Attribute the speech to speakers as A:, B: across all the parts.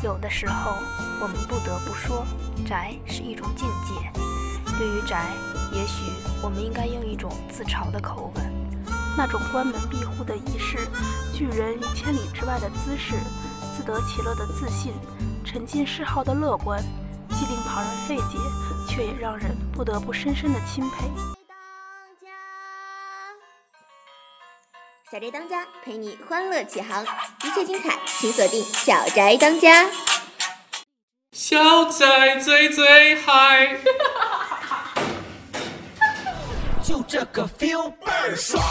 A: 有的时候，我们不得不说，宅是一种境界。对于宅，也许我们应该用一种自嘲的口吻，
B: 那种关门闭户的仪式，拒人于千里之外的姿势，自得其乐的自信，沉浸嗜好的乐观，既令旁人费解，却也让人不得不深深的钦佩。
C: 小宅当家陪你欢乐启航，一切精彩，请锁定《小宅当家》。
D: 小宅最最嗨，
E: 就这个 feel 倍儿爽。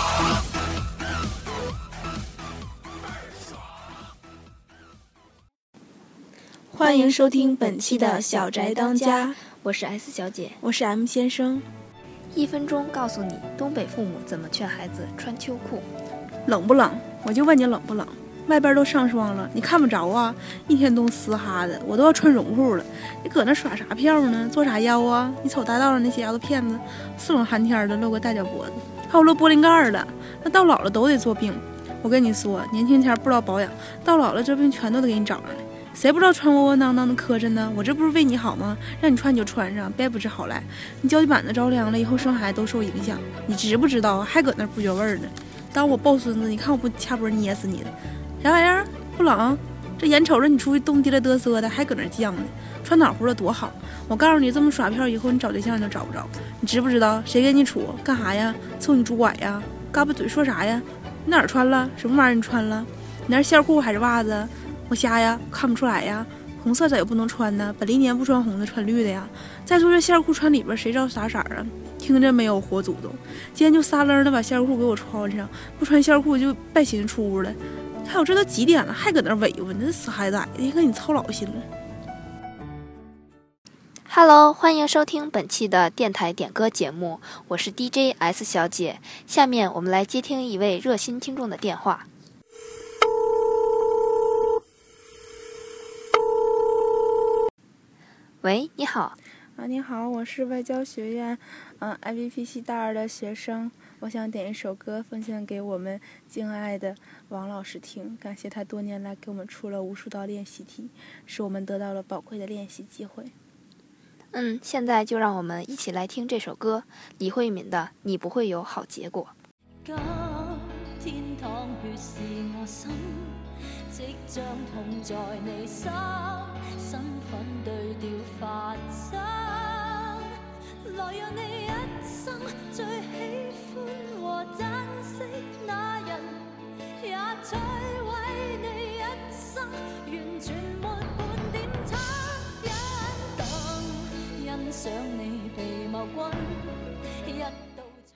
B: 欢迎收听本期的小宅当家，
A: 我是 S 小姐，
B: 我是 M 先生。
A: 一分钟告诉你，东北父母怎么劝孩子穿秋裤。
B: 冷不冷？我就问你冷不冷？外边都上霜了，你看不着啊！一天冻嘶哈的，我都要穿绒裤了。你搁那耍啥票呢？做啥妖啊？你瞅大道上那些丫头片子，四冷寒天的露个大脚脖子，还有露玻璃盖的，那到老了都得做病。我跟你说，年轻前不知道保养，到老了这病全都得给你找上来。谁不知道穿窝窝囊囊的磕碜呢？我这不是为你好吗？让你穿你就穿上，别不知好赖。你脚底板子着凉了，以后生孩子都受影响。你知不知道？还搁那不觉味儿呢？当我抱孙子，你看我不掐脖捏死你，啥玩意儿？不冷？这眼瞅着你出去冻滴了嘚瑟的，还搁那犟呢？穿暖和了多好！我告诉你，这么耍票，以后你找对象都找不着。你知不知道谁跟你处？干啥呀？凑你拄拐呀？嘎巴嘴说啥呀？你哪儿穿了？什么玩意儿你穿了？你那是线裤还是袜子？我瞎呀？看不出来呀？红色咋又不能穿呢？本历年不穿红的，穿绿的呀。再说这线裤穿里边，谁知道啥色儿啊？听着没有，活祖宗！今天就撒楞的把线裤给我穿上，不穿线裤就拜寻出屋了。还有这都几点了，还搁那委屈，你这死孩子崽子，一看你操老心了。
A: Hello，欢迎收听本期的电台点歌节目，我是 DJ S 小姐。下面我们来接听一位热心听众的电话。喂，你好。
B: 啊，你好，我是外交学院，嗯，IVP 系大二的学生，我想点一首歌奉献给我们敬爱的王老师听，感谢他多年来给我们出了无数道练习题，使我们得到了宝贵的练习机会。
A: 嗯，现在就让我们一起来听这首歌，李慧敏的《你不会有好结果》。
F: 今天淌血是我心，即將痛在你心，身份對調發更欣賞你被謀君一刀插。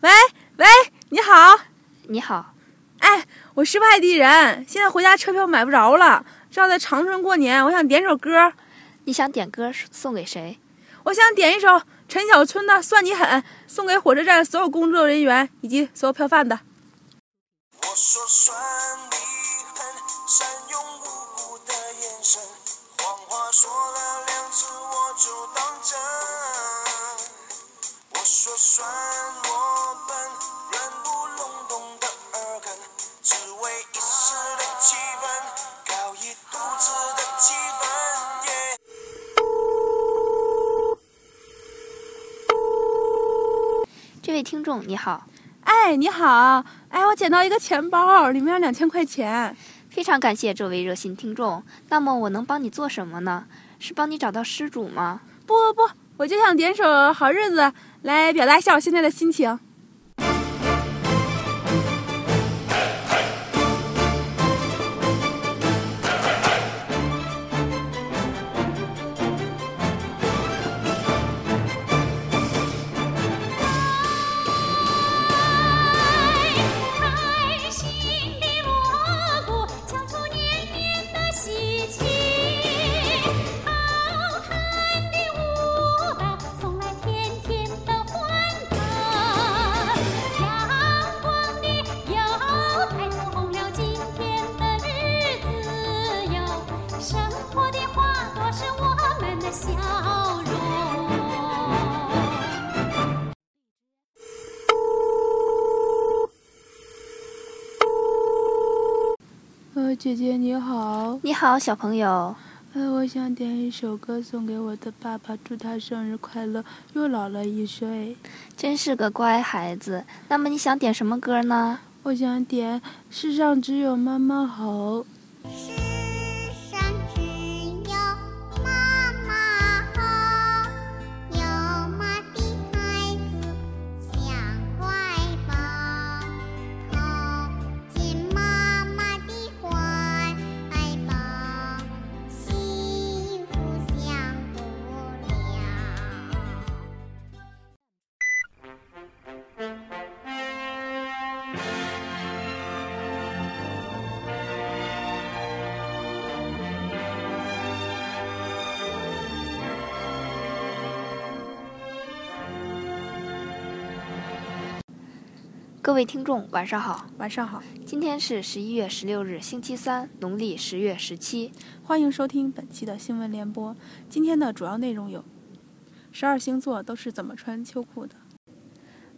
B: 喂喂，你好，
A: 你好，
B: 哎，我是外地人，现在回家车票买不着了，正要在长春过年，我想点首歌，
A: 你想点歌送给谁？
B: 我想点一首陈小春的《算你狠》，送给火车站所有工作人员以及所有票贩子。
G: 我说算你狠，善用无辜的眼神，谎话说了两次我就当真。我说算我笨，软不隆咚的耳根，只为一时的气氛，搞一肚子的气
A: 这位听众你好，
B: 哎，你好，哎，我捡到一个钱包，里面有两千块钱。
A: 非常感谢这位热心听众。那么我能帮你做什么呢？是帮你找到失主吗？
B: 不不不，我就想点首《好日子》来表达一下我现在的心情。乐姐姐你好，
A: 你好，小朋友。
B: 呃，我想点一首歌送给我的爸爸，祝他生日快乐，又老了一岁。
A: 真是个乖孩子。那么你想点什么歌呢？
B: 我想点《世上只有妈妈好》。
A: 各位听众，晚上好。
B: 晚上好，
A: 今天是十一月十六日，星期三，农历十月十七。
B: 欢迎收听本期的新闻联播。今天的主要内容有：十二星座都是怎么穿秋裤的？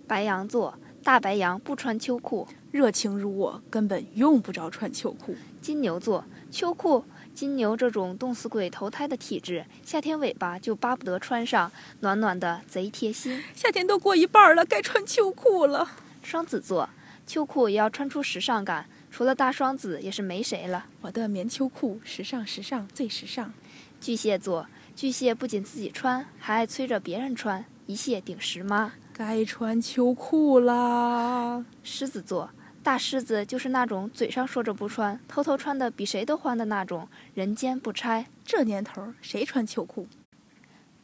A: 白羊座，大白羊不穿秋裤。
B: 热情如我，根本用不着穿秋裤。
A: 金牛座，秋裤。金牛这种冻死鬼投胎的体质，夏天尾巴就巴不得穿上，暖暖的，贼贴心。
B: 夏天都过一半了，该穿秋裤了。
A: 双子座，秋裤也要穿出时尚感，除了大双子也是没谁了。
B: 我的棉秋裤，时尚时尚最时尚。
A: 巨蟹座，巨蟹不仅自己穿，还爱催着别人穿，一蟹顶十妈。
B: 该穿秋裤啦。
A: 狮子座，大狮子就是那种嘴上说着不穿，偷偷穿的比谁都欢的那种，人间不拆。
B: 这年头谁穿秋裤？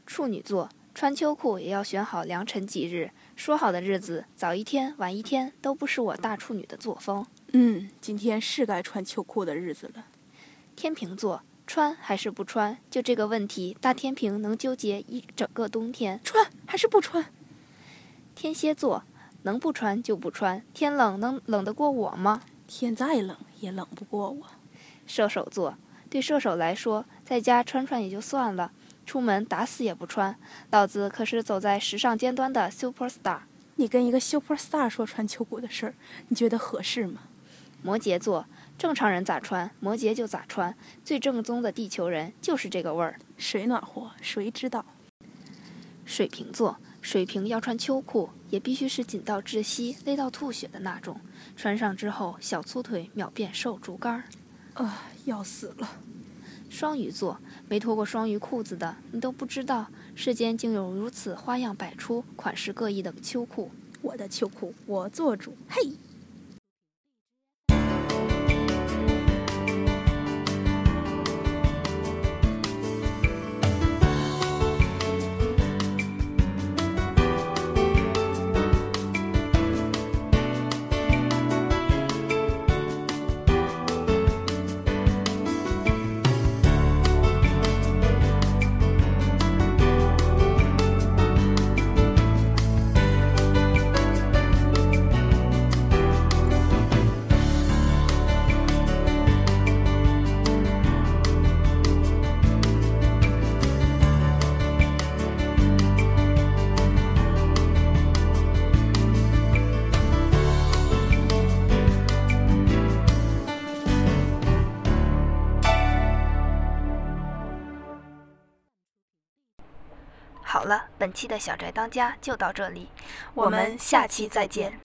A: 处女座，穿秋裤也要选好良辰吉日，说好的日子早一天晚一天都不是我大处女的作风。
B: 嗯，今天是该穿秋裤的日子了。
A: 天秤座，穿还是不穿？就这个问题，大天平能纠结一整个冬天。
B: 穿还是不穿？
A: 天蝎座，能不穿就不穿，天冷能冷得过我吗？
B: 天再冷也冷不过我。
A: 射手座，对射手来说，在家穿穿也就算了，出门打死也不穿。老子可是走在时尚尖端的 super star。
B: 你跟一个 super star 说穿秋裤的事儿，你觉得合适吗？
A: 摩羯座，正常人咋穿，摩羯就咋穿，最正宗的地球人就是这个味儿。
B: 谁暖和谁知道。
A: 水瓶座，水瓶要穿秋裤，也必须是紧到窒息、勒到吐血的那种。穿上之后，小粗腿秒变瘦竹竿儿。
B: 啊，要死了！
A: 双鱼座，没脱过双鱼裤子的，你都不知道世间竟有如此花样百出、款式各异的秋裤。
B: 我的秋裤我做主，嘿！
A: 本期的小宅当家就到这里，我们下期再见。